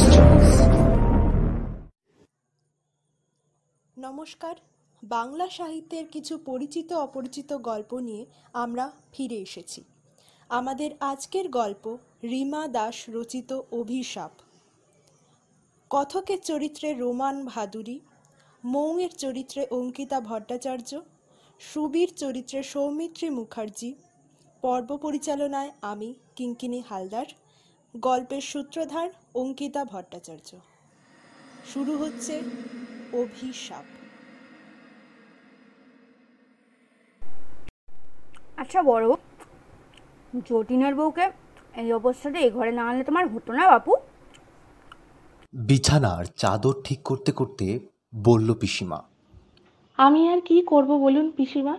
questions. নমস্কার। বাংলা সাহিত্যের কিছু পরিচিত অপরিচিত গল্প নিয়ে আমরা ফিরে এসেছি। আমাদের আজকের গল্প রিমা দাস রচিত অভিশাপ। কথকের চরিত্রে রোমান ভাদুরী, মৌয়ের চরিত্রে অঙ্কিতা ভট্টাচার্য, সুবীর চরিত্রে সৌমিত্রী মুখার্জি, পর্ব পরিচালনায় আমি কিঙ্কিনি হালদার গল্পের সূত্রধার অঙ্কিতা ভট্টাচার্য। শুরু হচ্ছে অভিশাপ। আচ্ছা বড় যতীনের বউকে এই অবস্থাতে এই ঘরে না আনলে তোমার হতো না বাপু? বিছানার চাদর ঠিক করতে করতে বলল পিসিমা। আমি আর কি করব বলুন পিসিমা?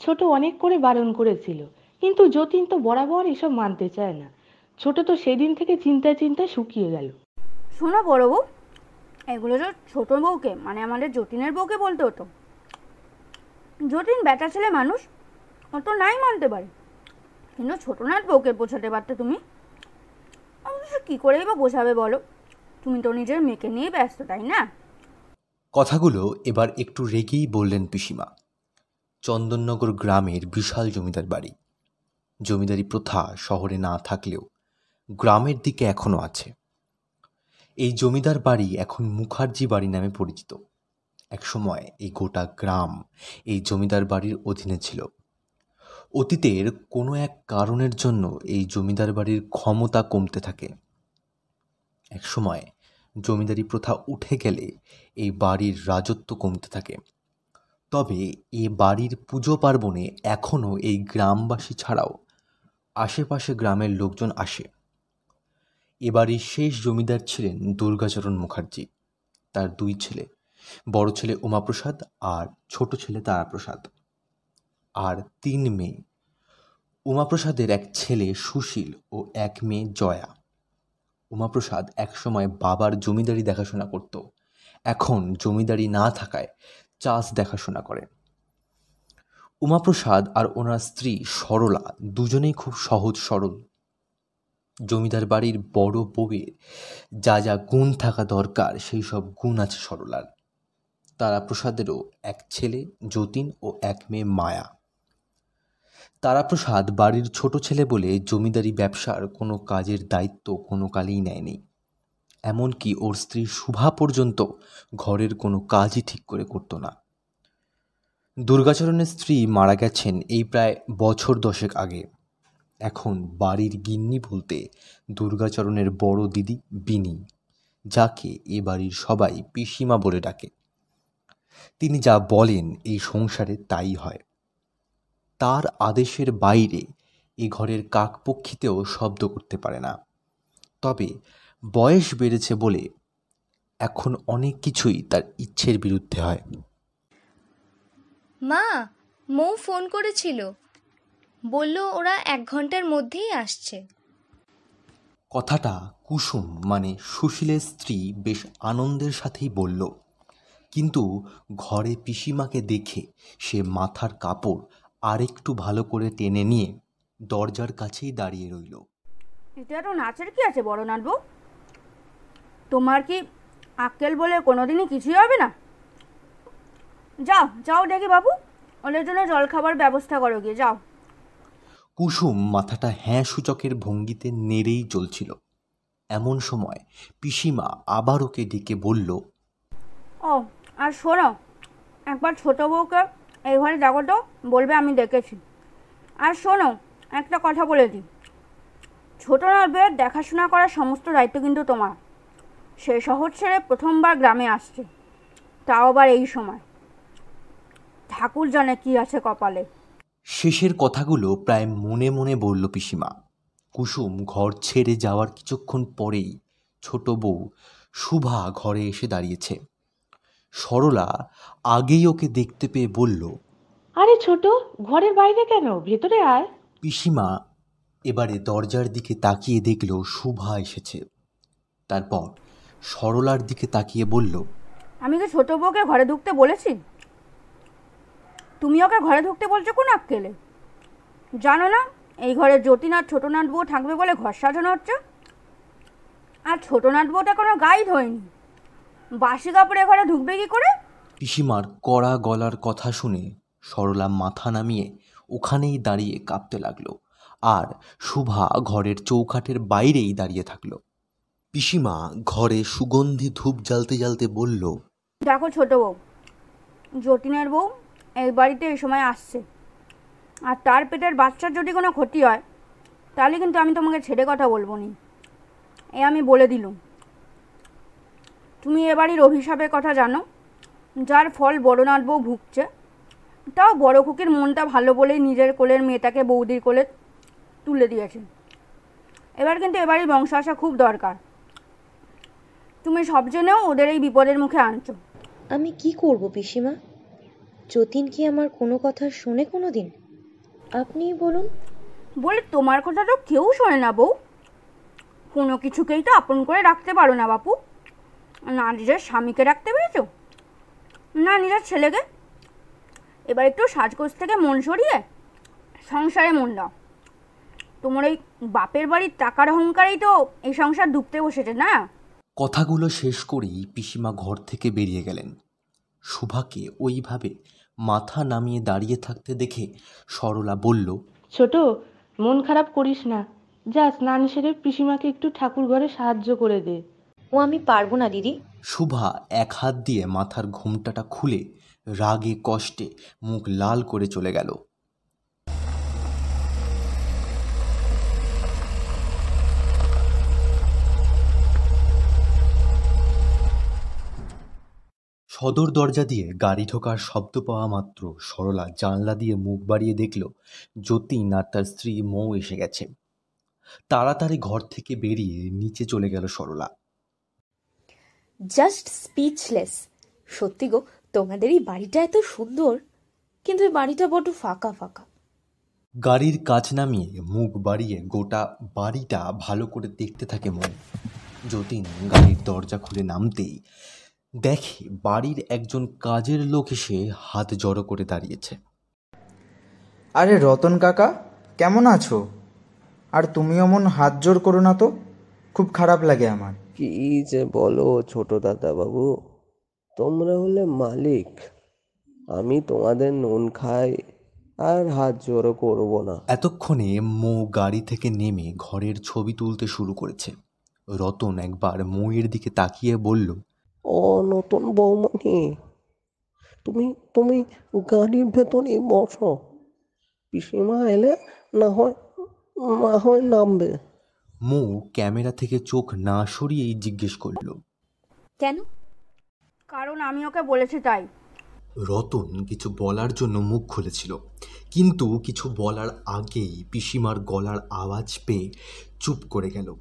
ছোট অনেক করে বারণ করেছিল কিন্তু যতীন তো বরাবর এসব মানতে চায় না। ছোট তো সেদিন থেকে চিন্তায় চিন্তায় শুকিয়ে গেল। শোনো বড় বউ এগুলো তো ছোট বউকে মানে আমাদের যতীনের বউকে বলতে হতো। যতীন বেটা ছেলে মানুষ অত নাই মানতে পারে। কিন্তু ছোট নাথ বউকে বোঝাতে পারতে তুমি? অবশ্য কী করেই বা বোঝাবে বলো? তুমি তো নিজের মেয়েকে নিয়ে ব্যস্ত তাই না? কথাগুলো এবার একটু রেগেই বললেন পিসিমা। চন্দননগর গ্রামের বিশাল জমিদার বাড়ি। জমিদারি প্রথা শহরে না থাকলেও গ্রামের দিকে এখনও আছে। এই জমিদার বাড়ি এখন মুখার্জি বাড়ি নামে পরিচিত। একসময় এই গোটা গ্রাম এই জমিদার বাড়ির অধীনে ছিল। অতীতের কোনো এক কারণের জন্য এই জমিদার বাড়ির ক্ষমতা কমতে থাকে। একসময় জমিদারি প্রথা উঠে গেলে এই বাড়ির রাজত্ব কমতে থাকে। তবে এ বাড়ির পুজো পার্বণে এখনও এই গ্রামবাসী ছাড়াও আশেপাশে গ্রামের লোকজন আসে। এ বাড়ির শেষ জমিদার ছিলেন দুর্গাচরণ মুখার্জি, তার দুই ছেলে, বড় ছেলে উমাপ্রসাদ আর ছোট ছেলে তারাপ্রসাদ। আর তিন মেয়ে, উমাপ্রসাদের এক ছেলে সুশীল ও এক মেয়ে জয়া। উমাপ্রসাদ একসময় বাবার জমিদারি দেখাশোনা করত, এখন জমিদারি না থাকায় চাষ দেখাশোনা করে। উমাপ্রসাদ আর ওনার স্ত্রী সরলা দুজনেই খুব সহজ সরল। জমিদার বাড়ির বড় বউয়ের যা যা গুণ থাকা দরকার, সেই সব গুণ আছে সরলার। তারাপ্রসাদেরও এক ছেলে, যতীন ও এক মেয়ে মায়া। তারাপ্রসাদ বাড়ির ছোট ছেলে বলে জমিদারি ব্যবসার কোনো কাজের দায়িত্ব কোনো কালেই নেয়নি। এমনকি ওর স্ত্রী শুভা পর্যন্ত ঘরের কোনো কাজই ঠিক করে করতো না। দুর্গাচরণের স্ত্রী মারা গেছেন এই প্রায় বছর দশেক আগে। এখন বাড়ির গিন্নি বলতে দুর্গাচরণের বড় দিদি বিনি, যাকে এ বাড়ির সবাই পিসিমা বলে ডাকে। তিনি যা বলেন এই সংসারে তাই হয়। তার আদেশের বাইরে এ ঘরের কাকপক্ষিতেও শব্দ করতে পারে না। তবে বয়স বেড়েছে বলে এখন অনেক কিছুই তার ইচ্ছের বিরুদ্ধে হয়। মা, মৌ ফোন করেছিল। বলল ওরা এক ঘণ্টার মধ্যেই আসছে। কথাটা কুসুম মানে সুশীলের স্ত্রী বেশ আনন্দের সাথেই বলল। কিন্তু ঘরে পিসিমাকে দেখে সে মাথার কাপড় আরেকটু ভালো করে টেনে নিয়ে দরজার কাছেই দাঁড়িয়ে রইল। এটা তো নাচের কি আছে বড় নাটবউ তোমার কি আক্কেল বলে কোনোদিনই কিছুই হবে না? যাও যাও দেখি বাবু। ওদের জন্য জলখাবার ব্যবস্থা করো গিয়ে যাও। কুসুম মাথাটা হ্যাঁ সূচকের ভঙ্গিতে নেড়েই চলছিল। এমন সময় পিসিমা আবার ওকে ডেকে বলল, ও, আর শোনো, একবার ছোটো বউকে এই ঘরে দেখো তো বলবে আমি দেখেছি আর শোনো, একটা কথা বলে দিই। ছোটো নাটবের দেখাশোনা করার সমস্ত দায়িত্ব কিন্তু তোমার। সে শহর ছেড়ে প্রথমবার গ্রামে আসছে, তাও আবার এই সময়। ঠাকুর জানে কি আছে কপালে? শেষের কথাগুলো প্রায় মনে মনে বলল পিসিমা। কুসুম ঘর ছেড়ে যাওয়ার কিছুক্ষণ পরেই ছোট বউ শুভা ঘরে এসে দাঁড়িয়েছে। সরলা আগেই ওকে দেখতে পেয়ে বলল আরে ছোট ঘরের বাইরে কেন? ভেতরে আয়। পিসিমা এবারে দরজার দিকে তাকিয়ে দেখল শুভা এসেছে। তারপর সরলার দিকে তাকিয়ে বলল আমি তো ছোট বউকে ঘরে ঢুকতে বলেছি। তুমি ওকে ঘরে ঢুকতে বলছো কোন আক্কেলে? জানো না এই ঘরে আর ছোটো বউ থাকবে বলে ঘর সাজানো হচ্ছে? আর ছোট নাট বউটা কোনো গাইড হয়নি। বাসি কাপড়ে ঘরে ঢুকবে কি করে? পিসিমার কড়া গলার কথা শুনে সরলা মাথা নামিয়ে ওখানেই দাঁড়িয়ে কাঁপতে লাগল আর শুভা ঘরের চৌকাঠের বাইরেই দাঁড়িয়ে থাকল। পিসিমা ঘরে সুগন্ধি ধূপ জ্বালতে জ্বালতে বলল দেখো ছোট বউ যতীনের বউ এই বাড়িতে এই সময় আসছে। আর তার পেটের বাচ্চার যদি কোনো ক্ষতি হয়, তাহলে কিন্তু আমি তোমাকে ছেড়ে কথা বলব নি। এ আমি বলে দিলুম। তুমি এ বাড়ির অভিশাপের কথা জানো, যার ফল বড়নাথ বউ ভুগছে। তাও বড় খুকির মনটা ভালো বলেই নিজের কোলের মেয়েটাকে বৌদির কোলে তুলে দিয়েছে। এবার কিন্তু এবারই বংশ আসা খুব দরকার। তুমি সব জেনেও ওদের এই বিপদের মুখে আনছো। আমি কি করব পিসিমা? যতীন কি আমার কোনো কথা শোনে কোনো দিন আপনি বলুন। বলে তোমার কথা তো কেউ শোনে না বউ। কোনো কিছুকেই তো আপন করে রাখতে পারো না বাপু। না নিজের স্বামীকে রাখতে পেরেছ? না নিজের ছেলেকে? এবার একটু সাজগোজ থেকে মন সরিয়ে সংসারে মন দাও। তোমার এই বাপের বাড়ির টাকার অহংকারেই তো এই সংসার ডুবতে বসেছে না? কথাগুলো শেষ করেই পিসিমা ঘর থেকে বেরিয়ে গেলেন। শুভাকে ওইভাবে মাথা নামিয়ে দাঁড়িয়ে থাকতে দেখে সরলা বলল ছোট মন খারাপ করিস না। যা স্নান সেরে পিসিমাকে একটু ঠাকুর ঘরে সাহায্য করে দে। ও আমি পারব না দিদি। শুভা এক হাত দিয়ে মাথার ঘোমটাটা খুলে রাগে কষ্টে মুখ লাল করে চলে গেল। সদর দরজা দিয়ে গাড়ি ঢোকার শব্দ পাওয়া মাত্র সরলা জানলা দিয়ে মুখ বাড়িয়ে দেখল যতীন আর তার স্ত্রী মৌ এসে গেছে। তাড়াতাড়ি ঘর থেকে বেরিয়ে নিচে চলে গেল সরলা। জাস্ট স্পিচলেস সত্যি গো তোমাদের এই বাড়িটা এত সুন্দর কিন্তু এই বাড়িটা বড্ড ফাঁকা ফাঁকা। গাড়ির কাজ নামিয়ে মুখ বাড়িয়ে গোটা বাড়িটা ভালো করে দেখতে থাকে মন যতীন গাড়ির দরজা খুলে নামতেই দেখে বাড়ির একজন কাজের লোক এসে হাত জড়ো করে দাঁড়িয়েছে। আরে রতন কাকা কেমন আছো? আর তুমি অমন হাত জোর করো না তো খুব খারাপ লাগে আমার। কি যে বলো ছোট দাদা বাবু তোমরা হলে মালিক আমি তোমাদের নুন খাই আর হাত জোড়ো করব না। এতক্ষণে মৌ গাড়ি থেকে নেমে ঘরের ছবি তুলতে শুরু করেছে। রতন একবার মৌয়ের দিকে তাকিয়ে বলল ও নতুন বৌমনি তুমি তুমি গাড়ির ভেতরেই বসো। পিসিমা এলে না হয় না হয় নামবে। মৌ ক্যামেরা থেকে চোখ না সরিয়েই জিজ্ঞেস করল। কেন? কারণ আমি ওকে বলেছি তাই। রতন কিছু বলার জন্য মুখ খুলেছিল কিন্তু কিছু বলার আগেই পিসিমার গলার আওয়াজ পেয়ে চুপ করে গেল।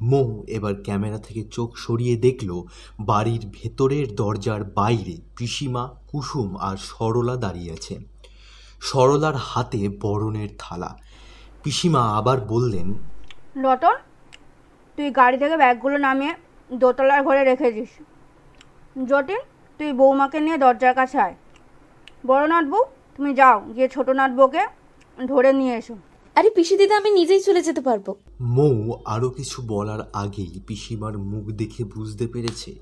মৌ এবার ক্যামেরা থেকে চোখ সরিয়ে দেখল বাড়ির ভেতরের দরজার বাইরে পিসিমা, কুসুম আর সরলা দাঁড়িয়ে আছে। সরলার হাতে বরণের থালা। পিসিমা আবার বললেন রতন তুই গাড়ি থেকে ব্যাগগুলো নামিয়ে দোতলার ঘরে রেখেছিস। যতীন তুই বৌমাকে নিয়ে দরজার কাছে আয়। বড় নাট বউ, তুমি যাও, গিয়ে ছোট নাট বউকে ধরে নিয়ে এসো। আরে পিসি দিদা আমি নিজেই চলে যেতে পারব। মৌ আরও কিছু বলার আগেই পিসিমার মুখ দেখে বুঝতে পেরেছে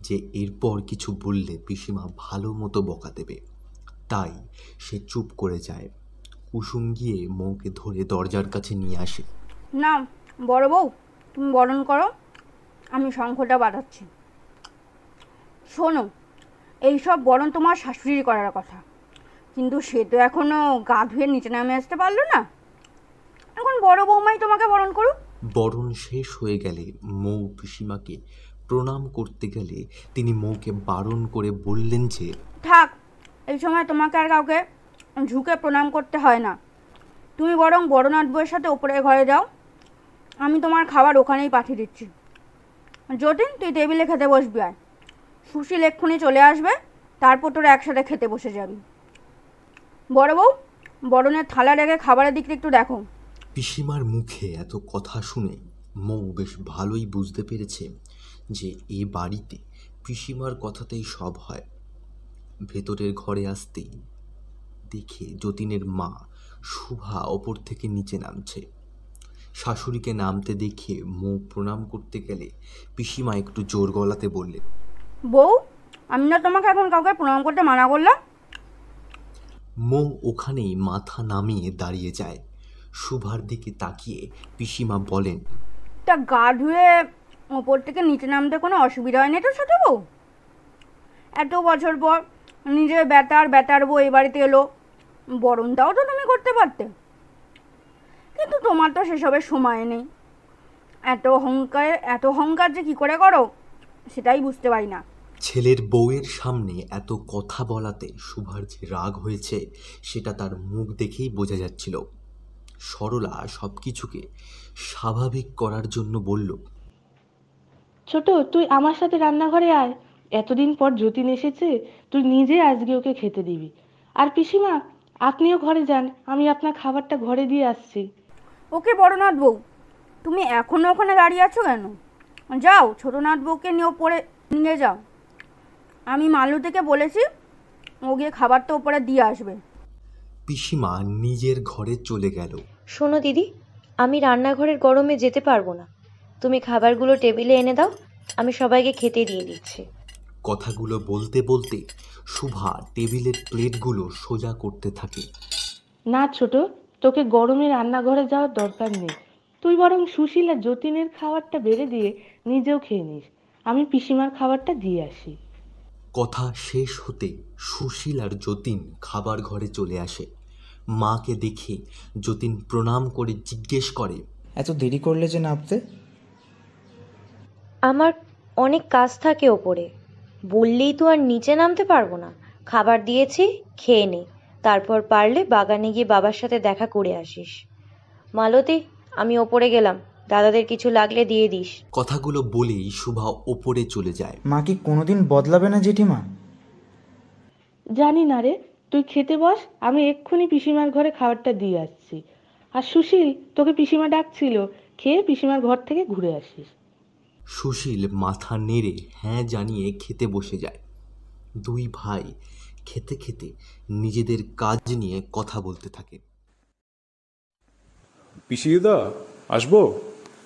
যে এরপর কিছু বললে পিসিমা ভালো মতো বকা দেবে। তাই সে চুপ করে যায়। কুসুম গিয়ে মৌকে ধরে দরজার কাছে নিয়ে আসে। না বড় বউ তুমি বরণ করো আমি শঙ্খটা বাঁধাচ্ছি। শোনো এইসব বরণ তোমার শাশুড়ির করার কথা। কিন্তু সে তো এখনও গা ধুয়ে নিচে নামে আসতে পারল না। এখন বড় বৌমাই তোমাকে বরণ করুক। বরণ শেষ হয়ে গেলে মৌ পিসিমাকে প্রণাম করতে গেলে তিনি মৌকে বারণ করে বললেন যে থাক এই সময় তোমাকে আর কাউকে ঝুঁকে প্রণাম করতে হয় না। তুমি বরং বড়নাথ বউয়ের সাথে ওপরের ঘরে যাও। আমি তোমার খাবার ওখানেই পাঠিয়ে দিচ্ছি। যতীন তুই টেবিলে খেতে বসবি আয়। সুশীল এক্ষুনি চলে আসবে তারপর তোরা একসাথে খেতে বসে যাবি। বড় বউ বরণের থালা রেখে খাবারের দিকটা একটু দেখো। পিসিমার মুখে এত কথা শুনে মৌ বেশ ভালোই বুঝতে পেরেছে যে এ বাড়িতে পিসিমার কথাতেই সব হয়। ভেতরের ঘরে আসতেই দেখে যতীনের মা শুভা ওপর থেকে নিচে নামছে। শাশুড়িকে নামতে দেখে মৌ প্রণাম করতে গেলে পিসিমা একটু জোর গলাতে বললেন বউ আমি না তোমাকে এখন কাউকে প্রণাম করতে মানা করলাম? মৌ ওখানেই মাথা নামিয়ে দাঁড়িয়ে যায়। শুভার দিকে তাকিয়ে পিসিমা বলেন তা গা ধুয়ে ওপর থেকে নিচে নামতে কোনো অসুবিধা হয়নি তো ছোটো বউ? এত বছর পর নিজের বেতার বেতার বউ এ বাড়িতে এলো। বরণটাও তো তুমি করতে পারতে। কিন্তু তোমার তো সেসবের সময় নেই। এত অহংকার এত অহংকার যে কী করে করো সেটাই বুঝতে পারি না। ছেলের বউয়ের সামনে এত কথা বলাতে শুভার যে রাগ হয়েছে সেটা তার মুখ দেখেই বোঝা যাচ্ছিল। সরলা সব কিছুকে স্বাভাবিক করার জন্য বলল ছোট তুই আমার সাথে রান্নাঘরে আয়। এতদিন পর যতীন এসেছে তুই নিজে আজকে ওকে খেতে দিবি। আর পিসিমা আপনিও ঘরে যান আমি আপনার খাবারটা ঘরে দিয়ে আসছি। ওকে বড়নাথ বউ তুমি এখনও ওখানে দাঁড়িয়ে আছো কেন? যাও ছোটনাথ বউকে নিয়ে ওপরে নিয়ে যাও। আমি মালু থেকে বলেছি ও গিয়ে খাবারটা ওপরে দিয়ে আসবে। পিসিমা নিজের ঘরে চলে গেল। শোনো দিদি আমি রান্নাঘরের গরমে যেতে পারব না। তুমি খাবারগুলো টেবিলে এনে দাও আমি সবাইকে খেতে দিয়ে দিচ্ছি। কথাগুলো বলতে বলতে শুভা টেবিলের প্লেটগুলো সোজা করতে থাকে। না ছোট তোকে গরমে রান্নাঘরে যাওয়ার দরকার নেই। তুই বরং সুশীল আর যতীনের খাবারটা বেড়ে দিয়ে নিজেও খেয়ে নিস। আমি পিসিমার খাবারটা দিয়ে আসি। কথা শেষ হতে সুশীল আর যতীন খাবার ঘরে চলে আসে। মাকে দেখে যতীন প্রণাম করে জিজ্ঞেস করে এত দেরি করলে যে নামতে আমার অনেক কাজ থাকে ওপরে। বললেই তো আর নিচে নামতে পারব না। খাবার দিয়েছি খেয়ে নে। তারপর পারলে বাগানে গিয়ে বাবার সাথে দেখা করে আসিস। মালতী আমি ওপরে গেলাম। দাদাদের কিছু লাগলে দিয়ে দিস। কথাগুলো বলেই শুভা ওপরে চলে যায়। মা কি কোনোদিন বদলাবে না জেঠিমা? জানি না রে। তুই খেতে বস আমি এক্ষুনি পিসিমার ঘরে খাবারটা দিয়ে আসছি। আর সুশীল তোকে পিসিমা ডাকছিল খেয়ে পিসিমার ঘর থেকে ঘুরে আসিস। সুশীল মাথা নেড়ে হ্যাঁ জানিয়ে খেতে বসে যায়। দুই ভাই খেতে খেতে নিজেদের কাজ নিয়ে কথা বলতে থাকে। পিসিদা আসব?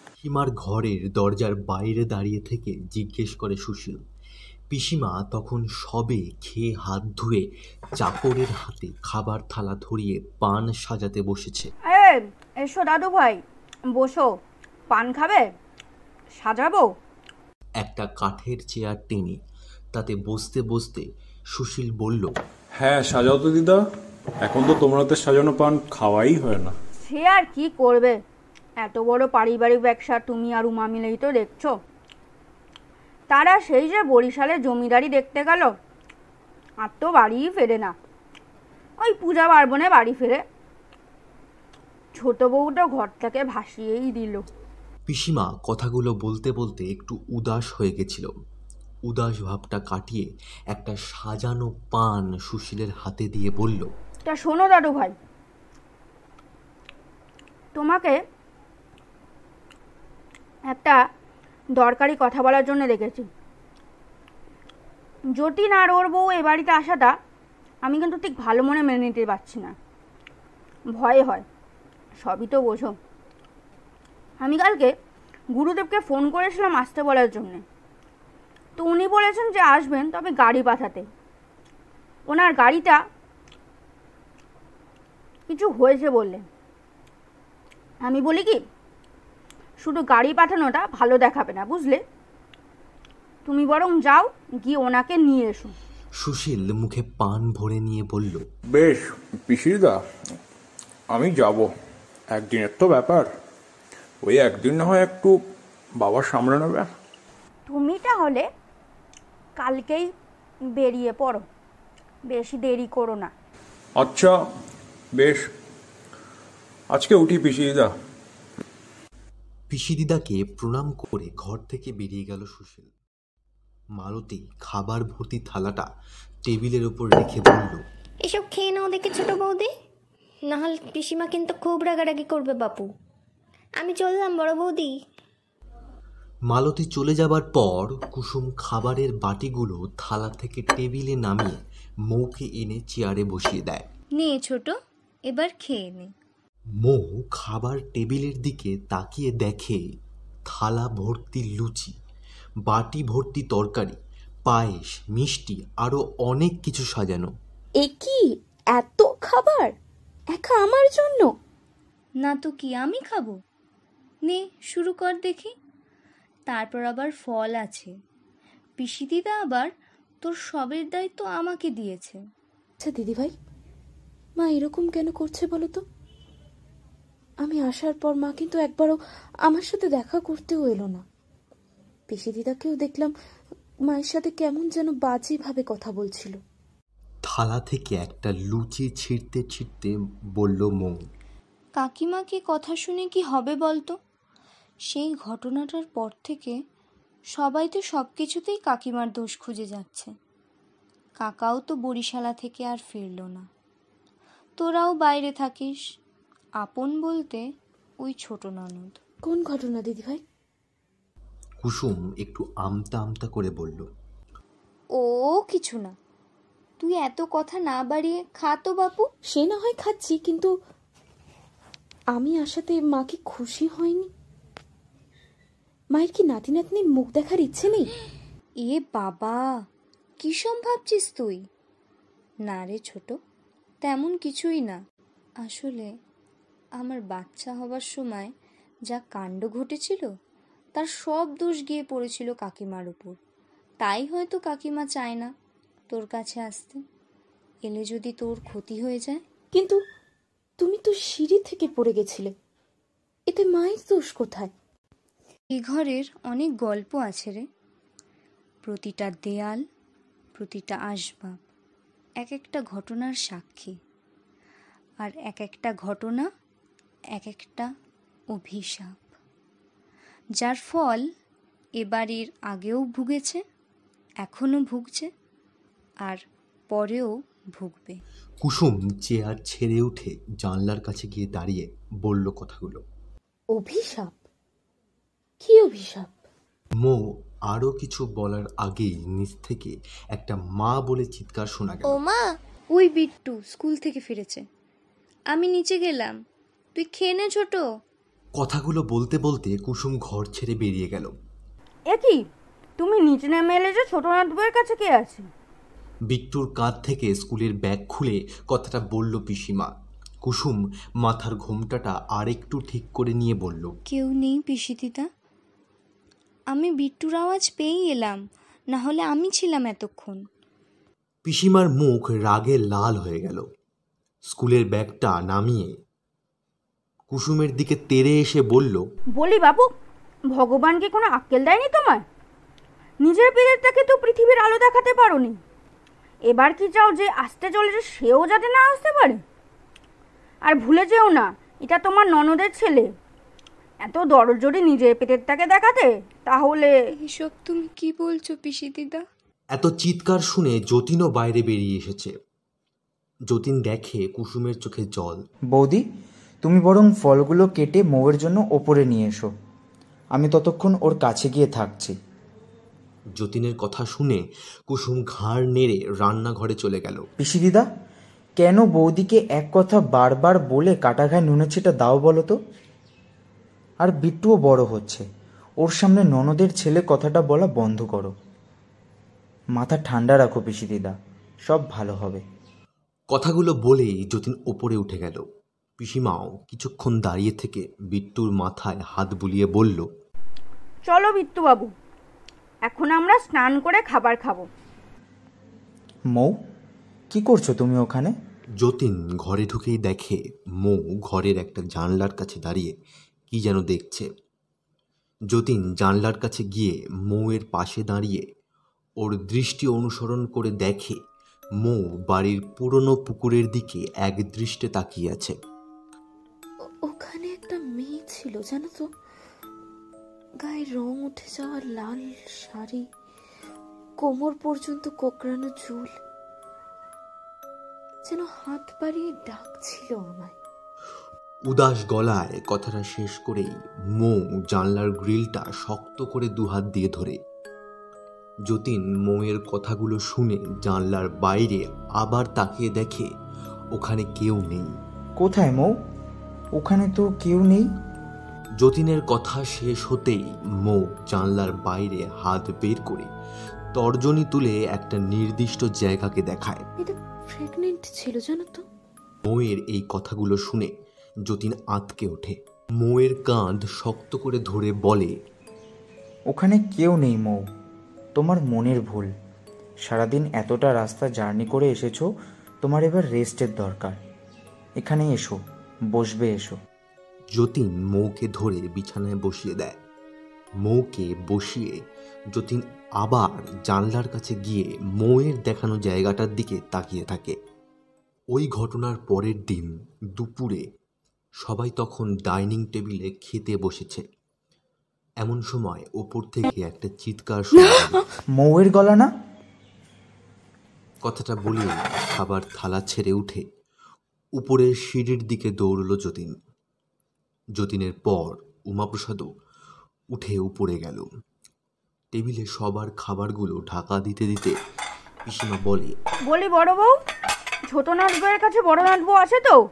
পিসিমার ঘরের দরজার বাইরে দাঁড়িয়ে থেকে জিজ্ঞেস করে সুশীল। পিসিমা তখন সবে খেয়ে হাত ধুয়ে চাকরের হাতে খাবার থালা ধরিয়ে পান সাজাতে বসেছে। এ এসো দাদু ভাই বসো। পান খাবে? সাজাবো? একটা কাঠের চেয়ার টেনে তাতে বসতে বসতে সুশীল বলল হ্যাঁ সাজাও তো দিদা। এখন তো তোমার হাতে সাজানো পান খাওয়াই হয় না। সে আর কি করবে? এত বড় পারিবারিক ব্যবসা তুমি আর উমা মিলেই তো দেখছ। তারা সেই যে বরিশালে জমিদারি দেখতে গেল আর তো বাড়িই ফেরে না। ওই পূজা পার্বণে বাড়ি ফেরে। ছোট বউটা ঘর থেকে ভাসিয়েই দিল। পিসিমা কথাগুলো বলতে বলতে একটু উদাস হয়ে গেছিল। উদাস ভাবটা কাটিয়ে একটা সাজানো পান সুশীলের হাতে দিয়ে বলল তা শোনো দাদু ভাই তোমাকে একটা দরকারি কথা বলার জন্য দেখেছি। যতীন আর ওর বউ এ বাড়িতে আসাটা আমি কিন্তু ঠিক ভালো মনে মেনে নিতে পারছি না। ভয়ে হয়। সবই তো বোঝো। আমি কালকে গুরুদেবকে ফোন করেছিলাম আসতে বলার জন্যে। তো উনি বলেছেন যে আসবেন, তবে গাড়ি পাঠাতে। ওনার গাড়িটা কিছু হয়েছে বললেন আমি বলি কি শুধু গাড়ি পাঠানোটা ভালো দেখাবে না বুঝলে? তুমি বরং যাও গিয়ে ওনাকে নিয়ে এসো। সুশীল মুখে পান ভরে নিয়ে বলল বেশ পিসিদা আমি যাব। একদিনের তো ব্যাপার। ওই একদিন না হয় একটু বাবা সামলে নেবে। তুমি তাহলে কালকেই বেরিয়ে পড়ো। বেশি দেরি করো না। আচ্ছা বেশ। আজকে উঠি পিসিদা। পিসিদিদাকে প্রণাম করে ঘর থেকে বেরিয়ে গেল সুশীল। মালতী খাবার ভর্তি থালাটা টেবিলের ওপর রেখে বলল এসব খেয়ে নাও দেখে ছোট বৌদি। নাহলে পিসিমা কিন্তু খুব রাগারাগি করবে বাপু। আমি চললাম বড় বৌদি। মালতী চলে যাবার পর কুসুম খাবারের বাটিগুলো থালা থেকে টেবিলে নামিয়ে মৌকে এনে চেয়ারে বসিয়ে দেয়। নে ছোট এবার খেয়ে নে। মৌ খাবার টেবিলের দিকে তাকিয়ে দেখে থালা ভর্তি লুচি বাটি ভর্তি তরকারি পায়েস মিষ্টি আরও অনেক কিছু সাজানো। এ কি? এত খাবার? একা আমার জন্য? না তো কি আমি খাব? নে শুরু কর দেখি। তারপর আবার ফল আছে। পিসি দিদা আবার তোর সবের দায়িত্ব আমাকে দিয়েছে। আচ্ছা দিদিভাই মা এরকম কেন করছে বলো তো? আমি আসার পর মা কিন্তু একবারও আমার সাথে দেখা করতেও এলো না। পিসি দিদাকেও দেখলাম মায়ের সাথে কেমন যেন বাজেভাবে কথা বলছিল। থালা থেকে একটা লুচি ছিঁড়তে ছিঁড়তে বলল মৌ কাকিমাকে কথা শুনে কি হবে বলতো? সেই ঘটনাটার পর থেকে সবাই তো সব কিছুতেই কাকিমার দোষ খুঁজে যাচ্ছে। কাকাও তো বরিশালা থেকে আর ফিরল না। তোরাও বাইরে থাকিস। আপন বলতে ওই ছোট ননদ। কোন ঘটনা দিদিভাই? কুসুম একটু আমতা আমতা করে বলল ও কিছু না। তুই এত কথা না বাড়িয়ে খা তো বাপু। সে না হয় খাচ্ছি কিন্তু আমি আসাতে মা কি খুশি হয়নি। মায়ের কি নাতি নাতনির মুখ দেখার ইচ্ছে নেই? এ বাবা কি সব ভাবছিস তুই? না রে ছোট তেমন কিছুই না। আসলে আমার বাচ্চা হবার সময় যা কাণ্ড ঘটেছিল তার সব দোষ গিয়ে পড়েছিল কাকিমার উপর। তাই হয়তো কাকিমা চায় না তোর কাছে আসতে। এলে যদি তোর ক্ষতি হয়ে যায়। কিন্তু তুমি তো সিঁড়ি থেকে পড়ে গেছিলে। এতে মায়ের দোষ কোথায়? এ ঘরের অনেক গল্প আছে রে। প্রতিটা দেয়াল প্রতিটা আসবাব এক একটা ঘটনার সাক্ষী। আর এক একটা ঘটনা এক একটা অভিশাপ যার ফল এ বাড়ির আগেও ভুগেছে এখনও ভুগছে আর পরেও ভুগবে। কুসুম চেয়ার ছেড়ে উঠে জানলার কাছে গিয়ে দাঁড়িয়ে বলল কথাগুলো। অভিশাপ? কি অভিশাপ? মো আরও কিছু বলার আগেই নিচ থেকে একটা মা বলে চিৎকার শোনা গেল। ও মা ওই বিট্টু স্কুল থেকে ফিরেছে। আমি নিচে গেলাম। তুই খেয়ে নে ছোট। কথাগুলো বলতে বলতে কুসুম ঘর ছেড়ে বেরিয়ে গেল। এ কি? তুমি নিচে নেমে এলে যে ছোট নাথবইয়ের কাছে কে আছে? বিট্টুর কাঁধ থেকে স্কুলের ব্যাগ খুলে কথাটা বলল পিসিমা। কুসুম মাথার ঘোমটাটা আর একটু ঠিক করে নিয়ে বলল কেউ নেই পিসি দিদা আমি বিট্টুর আওয়াজ পেয়েই এলাম না হলে আমি ছিলাম এতক্ষণ। পিসিমার মুখ রাগে লাল হয়ে গেল। স্কুলের ব্যাগটা নামিয়ে কুসুমের দিকে তেড়ে এসে বলল বলি বাবু ভগবান কি কোনো আক্কেল দেয়নি তোমার নিজের পেটেরটাকে তো পৃথিবীর আলো দেখাতে পারোনি। এবার কি চাও যে আসতে চলেছে সেও যাতে না আসতে পারে? আর ভুলে যেও না এটা তোমার ননদের ছেলে। এত যদি নিজের পেটেরটাকে দেখাতে তাহলে এসব তুমি কি বলছো পিসি দিদা? এত চিৎকার শুনে যতীনও বাইরে বেরিয়ে এসেছে। যতীন দেখে কুসুমের চোখে জল। বৌদি তুমি বরং ফলগুলো কেটে মৌয়ের জন্য ওপরে নিয়ে এসো। আমি ততক্ষণ ওর কাছে গিয়ে থাকছি। যতীনের কথা শুনে কুসুম ঘাড় নেড়ে রান্নাঘরে চলে গেল। পিসি দিদা কেন বৌদিকে এক কথা বারবার বলে কাটা ঘায়ে নুনের ছিটা দাও বলো তো? আর বিট্টুও বড় হচ্ছে। ওর সামনে ননদের ছেলে কথাটা বলা বন্ধ করো। মাথা ঠান্ডা রাখো পিসি দিদা সব ভালো হবে। কথাগুলো বলেই যতীন ওপরে উঠে গেল। পিসিমাও কিছুক্ষণ দাঁড়িয়ে থেকে বিট্টুর মাথায় হাত বুলিয়ে বলল চলো বিত্তুবাবু এখন আমরা স্নান করে খাবার খাব। মৌ কি করছ তুমি ওখানে? যতীন ঘরে ঢুকেই দেখে মৌ ঘরের একটা জানলার কাছে দাঁড়িয়ে কি যেন দেখছে। যতীন জানলার কাছে গিয়ে মৌয়ের পাশে দাঁড়িয়ে ওর দৃষ্টি অনুসরণ করে দেখে মৌ বাড়ির পুরনো পুকুরের দিকে এক দৃষ্টে তাকিয়ে আছে। ছিল জানো তো? গায়ে রং উঠে যাওয়া লাল শাড়ি। কোমর পর্যন্ত কোকড়ানো চুল। যেন হাত বাড়িয়ে ডাকছিল আমায়। উদাস গলায় কথাটা শেষ করেই মো জানলার গ্রিলটা শক্ত করে দুহাত দিয়ে ধরে। যতীন মৌয়ের কথাগুলো শুনে জানলার বাইরে আবার তাকিয়ে দেখে ওখানে কেউ নেই। কোথায় মৌ? ওখানে তো কেউ নেই। যতীনের কথা শেষ হতেই মৌ জানলার বাইরে হাত বের করে তর্জনী তুলে একটা নির্দিষ্ট জায়গাকে দেখায়। এটা প্রেগনেন্ট ছিল জানো তো। মৌয়ের এই কথাগুলো শুনে যতীন আঁতকে ওঠে। মৌয়ের কাঁধ শক্ত করে ধরে বলে ওখানে কেউ নেই মৌ। তোমার মনের ভুল। সারাদিন এতটা রাস্তা জার্নি করে এসেছ তোমার এবার রেস্টের দরকার। এখানে এসো বসবে এসো। যতীন মৌকে ধরে বিছানায় বসিয়ে দেয়। মৌকে বসিয়ে যতীন আবার জানলার কাছে গিয়ে মৌয়ের দেখানো জায়গাটার দিকে তাকিয়ে থাকে। ওই ঘটনার পরের দিন দুপুরে সবাই তখন ডাইনিং টেবিলে খেতে বসেছে। এমন সময় ওপর থেকে একটা চিৎকার। মৌয়ের গলা না? কথাটা বলে খাবার থালা ছেড়ে উঠে উপরের সিঁড়ির দিকে দৌড়ল যতীন। যতীনের পর উমাপ্রসাদও উঠে উপরে গেল। টেবিলে সবার খাবারগুলো ঢাকা দিতে দিতে পিসিমা বলে বলি বড় বউ ছোট নাটবউয়ের কাছে বড় নাটবউ আছে তো?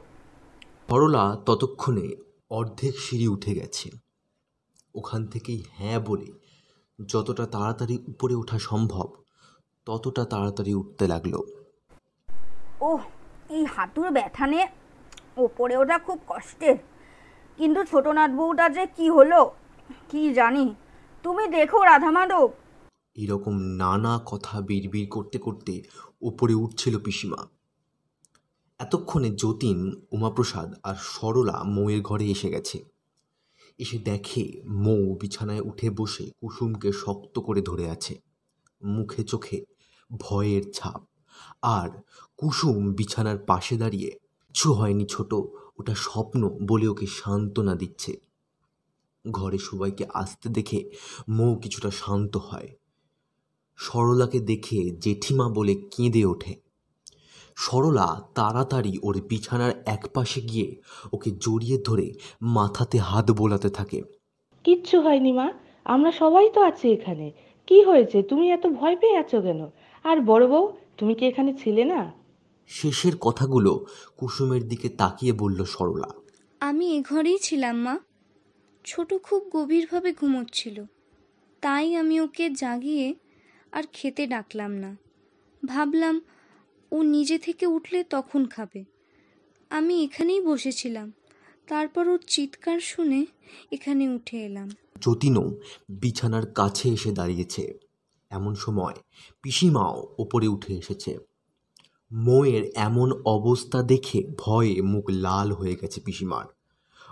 সরলা ততক্ষণে অর্ধেক সিঁড়ি উঠে গেছে। ওখান থেকেই হ্যাঁ বলে যতটা তাড়াতাড়ি উপরে ওঠা সম্ভব ততটা তাড়াতাড়ি উঠতে লাগল। ও এই হাঁটুর ব্যথা নিয়ে ওপরে ওঠা খুব কষ্টের। কিন্তু ছোট নাটবউটা যে কি হলো, কি জানি। তুমি দেখো রাধা মাধব এরকম নানা কথা বিড়বিড় করতে করতে উপরে উঠছিল পিসিমা। এতক্ষণে যতীন, উমাপ্রসাদ আর সরলা মৌয়ের ঘরে এসে গেছে। এসে দেখে মৌ বিছানায় উঠে বসে কুসুমকে শক্ত করে ধরে আছে। মুখে চোখে ভয়ের ছাপ। আর কুসুম বিছানার পাশে দাঁড়িয়ে কিছু হয়নি ছোট ওটা স্বপ্ন বলে ওকে সান্ত্বনা দিচ্ছে। ঘরে সবাইকে আসতে দেখে মৌ কিছুটা শান্ত হয়। সরলাকে দেখে জেঠিমা বলে কেঁদে ওঠে। সরলা তাড়াতাড়ি ওর বিছানার একপাশে গিয়ে ওকে জড়িয়ে ধরে মাথাতে হাত বোলাতে থাকে। কিচ্ছু হয়নি মা, আমরা সবাই তো আছি এখানে। কি হয়েছে? তুমি এত ভয় পেয়ে আছো কেন? আর বড় বউ, তুমি কি এখানে ছিলে না? শেষের কথাগুলো কুসুমের দিকে তাকিয়ে বলল সরলা। আমি এ ঘরেই ছিলাম মা। ছোট খুব গভীরভাবে ঘুমোচ্ছিল। তাই আমি ওকে জাগিয়ে আর খেতে ডাকলাম না। ভাবলাম ও নিজে থেকে উঠলে তখন খাবে। আমি এখানেই বসেছিলাম। তারপর ওর চিৎকার শুনে এখানে উঠে এলাম। যতীনও বিছানার কাছে এসে দাঁড়িয়েছে। এমন সময় পিসিমাও ওপরে উঠে এসেছে। মৌয়ের এমন অবস্থা দেখে ভয়ে মুখ লাল হয়ে গেছে পিসিমার।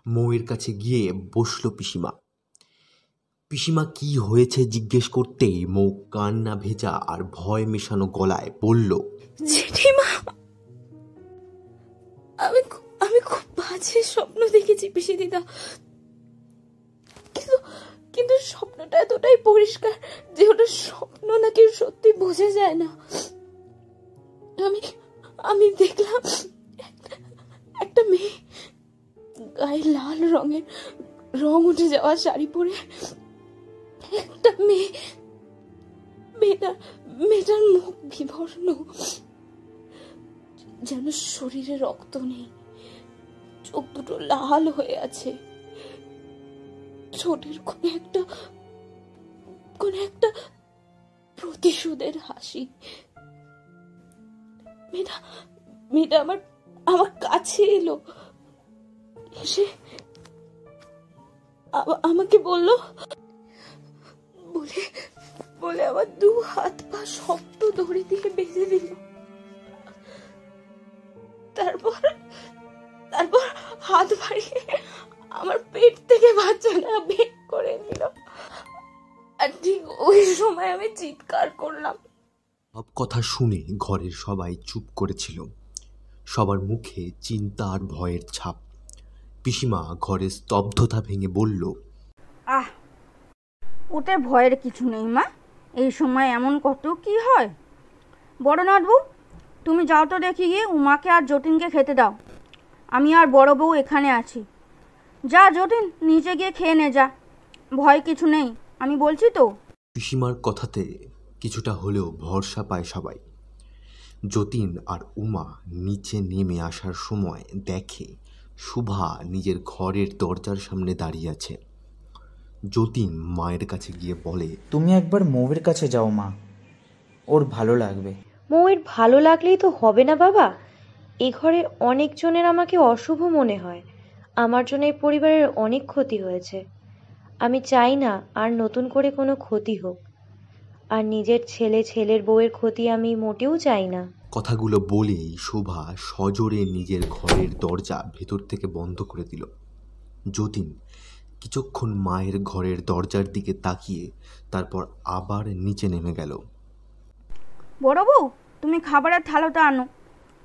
মৌয়ের কাছে গিয়ে বসল পিসিমা। পিসিমা কি হয়েছে জিজ্ঞেস করতেই মৌ কান্না ভেজা আর ভয় মেশানো গলায় বলল, জেঠিমা! আমি আমি খুব বাজে স্বপ্ন দেখেছি পিসি দিদা কিন্তু কিন্তু স্বপ্নটা এতটাই পরিষ্কার যে ওটা স্বপ্ন নাকি সত্যি বোঝা যায় না। আমি আমি দেখলাম একটা মেয়ে গায়ে লাল রঙের রং উঠে যাওয়া শাড়ি পরে একটা মেয়ে, মেয়েটা, মেয়েটার মুখ বিবর্ণ, যেন শরীরে রক্ত নেই, চোখ দুটো লাল হয়ে আছে ছোটের কোন একটা কোন একটা প্রতিশোধের হাসি। মেয়েটা মেয়েটা আমার আমার কাছে এলো। এসে আমাকে বলল, বলে বলে আমার দু হাত পা শক্ত দড়ি দিয়ে বেঁধে দিল। তারপর তারপর হাত বাড়িয়ে আমার পেট থেকে বাচ্চাটা বের করে নিল। আর ঠিক ওই সময় আমি চিৎকার করলাম। সব কথা শুনে ঘরের সবাই চুপ করেছিল। সবার মুখে চিন্তা আর ভয়ের ছাপ। পিসিমা ঘরের স্তব্ধতা ভেঙে বলল আহ ওতে ভয়ের কিছু নেই মা। এই সময় এমন কত কি হয়? বড় নাটবউ তুমি যাও তো দেখি গিয়ে উমাকে আর যতীনকে খেতে দাও। আমি আর বড় বউ এখানে আছি। যা যতীন নিচে গিয়ে খেয়ে নে যা। ভয় কিছু নেই আমি বলছি তো? পিসিমার কথাতে কিছুটা হলেও ভরসা পায় সবাই। যতীন আর উমা নিচে নেমে আসার সময় দেখে শুভা নিজের ঘরের দরজার সামনে দাঁড়িয়ে আছে। যতীন মায়ের কাছে গিয়ে বলে তুমি একবার মৌয়ের কাছে যাও মা ওর ভালো লাগবে। মৌয়ের ভালো লাগলেই তো হবে না বাবা। এ ঘরে অনেকজনের আমাকে অশুভ মনে হয়। আমার জন্য এই পরিবারের অনেক ক্ষতি হয়েছে। আমি চাই না আর নতুন করে কোনো ক্ষতি হোক। আর নিজের ছেলে ছেলের বউয়ের ক্ষতি আমি মোটেও চাই না। কথাগুলো বলেই শোভা সজোরে নিজের ঘরের দরজা ভেতর থেকে বন্ধ করে দিল। যতীন কিছুক্ষণ মায়ের ঘরের দরজার দিকে তাকিয়ে তারপর আবার নিচে নেমে গেল। বড় বউ তুমি খাবারের থালাটা আনো।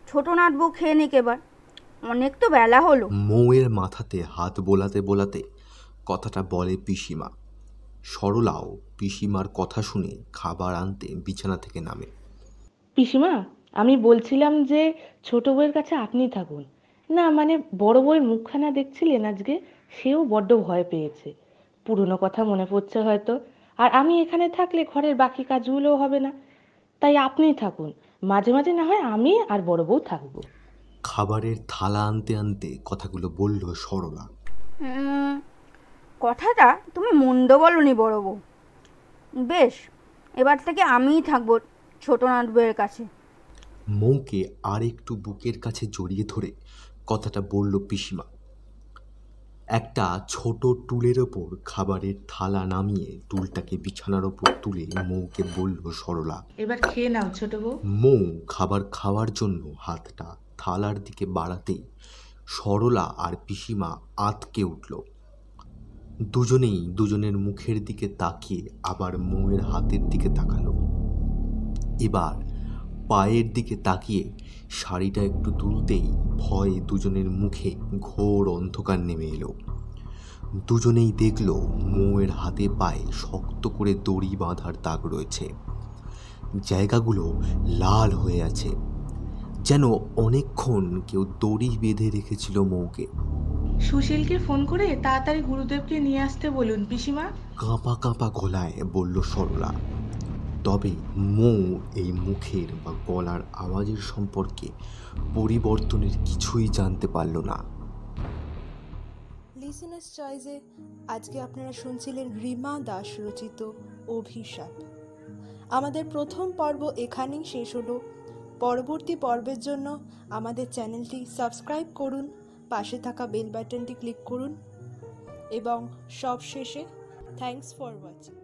ছোট নাট বউ খেয়ে নিক এবার। অনেক তো বেলা হলো। মৌয়ের মাথাতে হাত বোলাতে বোলাতে কথাটা বলে পিসিমা। সরলাও পিসিমার কথা শুনে খাবার আনতে বিছানা থেকে নামে। পিসিমা আমি বলছিলাম যে ছোট বউয়ের কাছে আপনি থাকুন। না মানে বড় বউয়ের মুখখানা দেখছিলেন আজকে সেও বড্ড ভয় পেয়েছে। পুরনো কথা মনে পড়ছে হয়তো। আর আমি এখানে থাকলে ঘরের বাকি কাজগুলোও হবে না। তাই আপনিই থাকুন। মাঝে মাঝে না হয় আমি আর বড় বউ থাকব। খাবারের থালা আনতে আনতে কথাগুলো বলল সরলা। কথাটা তুমি মন্দ বলনি বড় বউ বেশ এবার থেকে আমিই থাকব ছোট নাট বউয়ের কাছে। মৌকে আর একটু বুকের কাছে জড়িয়ে ধরে কথাটা বলল পিসিমা। একটা ছোট টুলের ওপর খাবারের থালা নামিয়ে টুলটাকে বিছানার ওপর তুলে মৌকে বলল সরলা এবার খেয়ে নাও ছোট বউ। মৌ খাবার খাওয়ার জন্য হাতটা থালার দিকে বাড়াতেই সরলা আর পিসিমা আতকে উঠল। দুজনেই দুজনের মুখের দিকে তাকিয়ে আবার মৌয়ের হাতের দিকে তাকালো। এবার পায়ের দিকে তাকিয়ে শাড়িটা একটু তুলতেই ভয়ে দুজনের মুখে ঘোর অন্ধকার নেমে এলো। দুজনেই দেখল মৌয়ের হাতে পায়ে শক্ত করে দড়ি বাঁধার দাগ রয়েছে। জায়গাগুলো লাল হয়ে আছে। যেন অনেকক্ষণ কেউ দড়ি বেঁধে রেখেছিল মৌকে। সুশীলকে ফোন করে তাড়াতাড়ি গুরুদেবকে নিয়ে আসতে বলুন পিসিমা। কাঁপা কাঁপা গলায় বলল সরলা। তবে মৌ এই মুখের বা গলার আওয়াজের সম্পর্কে পরিবর্তনের কিছুই জানতে পারল না। লিসেনার্স চয়েসে আজকে আপনারা শুনছিলেন রিমা দাস রচিত অভিশাপ। আমাদের প্রথম পর্ব এখানেই শেষ হলো। পরবর্তী পর্বের জন্য আমাদের চ্যানেলটি সাবস্ক্রাইব করুন। পাশে থাকা বেল বাটনটি ক্লিক করুন এবং সব শেষে থ্যাংকস ফর ওয়াচিং।